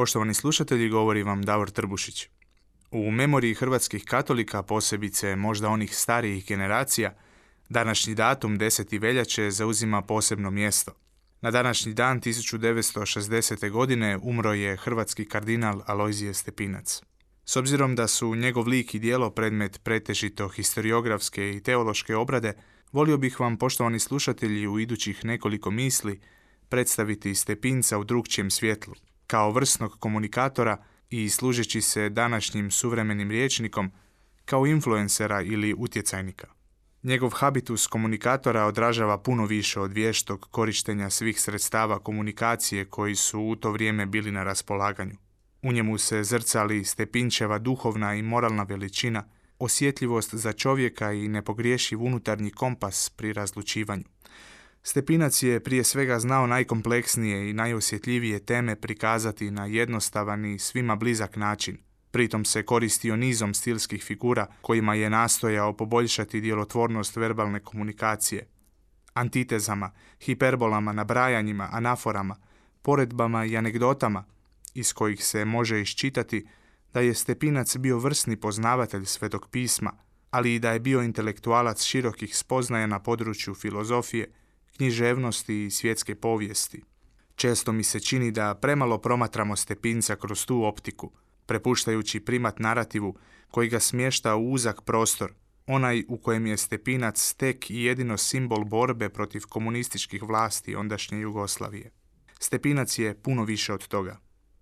Poštovani slušatelji, govori vam Davor Trbušić. U memoriji hrvatskih katolika, posebice možda onih starijih generacija, današnji datum 10. veljače zauzima posebno mjesto. Na današnji dan 1960. godine umro je hrvatski kardinal Alojzije Stepinac. S obzirom da su njegov lik i dijelo predmet pretežito historiografske i teološke obrade, volio bih vam, poštovani slušatelji, u idućih nekoliko misli predstaviti Stepinca u drugčijem svjetlu – kao vrsnog komunikatora i služeći se današnjim suvremenim riječnikom kao influencera ili utjecajnika. Njegov habitus komunikatora odražava puno više od vještog korištenja svih sredstava komunikacije koji su u to vrijeme bili na raspolaganju. U njemu se zrcali Stepinčeva duhovna i moralna veličina, osjetljivost za čovjeka i nepogriješiv unutarnji kompas pri razlučivanju. Stepinac je prije svega znao najkompleksnije i najosjetljivije teme prikazati na jednostavan i svima blizak način. Pritom se koristio nizom stilskih figura kojima je nastojao poboljšati djelotvornost verbalne komunikacije. Antitezama, hiperbolama, nabrajanjima, anaforama, poredbama i anegdotama, iz kojih se može iščitati da je Stepinac bio vrsni poznavatelj svetog pisma, ali i da je bio intelektualac širokih spoznaja na području filozofije, književnosti i svjetske povijesti. Često mi se čini da premalo promatramo Stepinca kroz tu optiku, prepuštajući primat narativu koji ga smješta u uzak prostor, onaj u kojem je Stepinac tek i jedino simbol borbe protiv komunističkih vlasti ondašnje Jugoslavije. Stepinac je puno više od toga.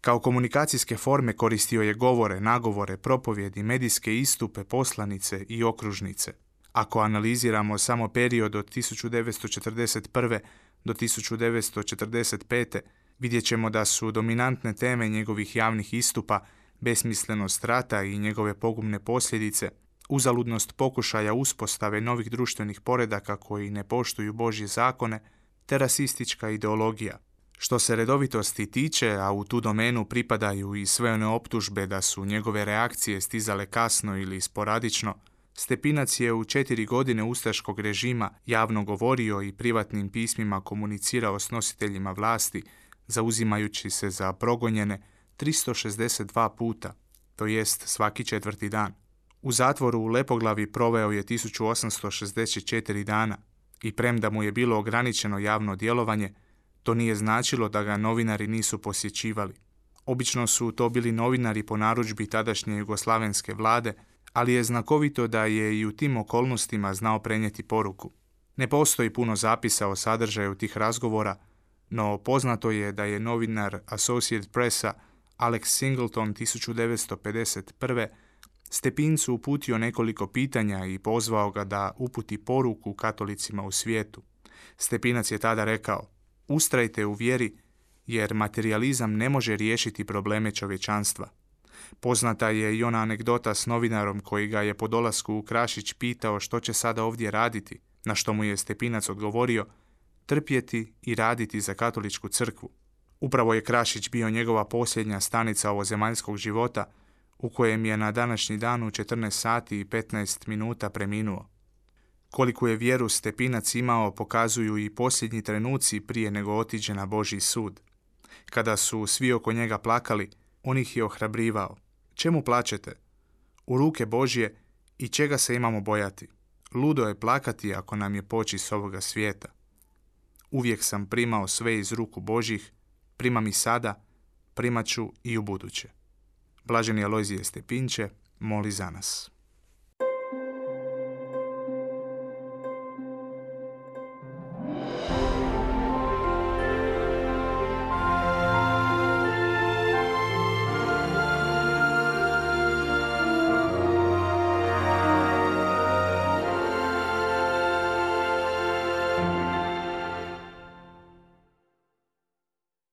Kao komunikacijske forme koristio je govore, nagovore, propovjedi, medijske istupe, poslanice i okružnice – ako analiziramo samo period od 1941. do 1945. vidjet ćemo da su dominantne teme njegovih javnih istupa besmislenost rata i njegove pogubne posljedice, uzaludnost pokušaja uspostave novih društvenih poredaka koji ne poštuju Božje zakone, te rasistička ideologija. Što se redovitosti tiče, a u tu domenu pripadaju i sve one optužbe da su njegove reakcije stizale kasno ili sporadično, Stepinac je u četiri godine ustaškog režima javno govorio i privatnim pismima komunicirao s nositeljima vlasti, zauzimajući se za progonjene 362 puta, to jest svaki četvrti dan. U zatvoru u Lepoglavi proveo je 1864 dana i premda mu je bilo ograničeno javno djelovanje, to nije značilo da ga novinari nisu posjećivali. Obično su to bili novinari po narudžbi tadašnje jugoslavenske vlade, ali je znakovito da je i u tim okolnostima znao prenijeti poruku. Ne postoji puno zapisa o sadržaju tih razgovora, no poznato je da je novinar Associated Pressa Alex Singleton 1951. Stepincu uputio nekoliko pitanja i pozvao ga da uputi poruku katolicima u svijetu. Stepinac je tada rekao, ustrajte u vjeri jer materializam ne može riješiti probleme čovječanstva. Poznata je i ona anegdota s novinarom koji ga je po dolasku u Krašić pitao što će sada ovdje raditi, na što mu je Stepinac odgovorio trpjeti i raditi za katoličku crkvu. Upravo je Krašić bio njegova posljednja stanica ovozemaljskog života u kojem je na današnji dan u 14 sati i 15 minuta preminuo. Koliko je vjeru Stepinac imao pokazuju i posljednji trenuci prije nego otiđe na Boži sud. Kada su svi oko njega plakali, on ih je ohrabrivao. Čemu plaćete? U ruke Božje i čega se imamo bojati? Ludo je plakati ako nam je poći s ovoga svijeta. Uvijek sam primao sve iz ruku Božjih, primam i sada, primat ću i u buduće. Blaženi Alojzije Stepinče, moli za nas.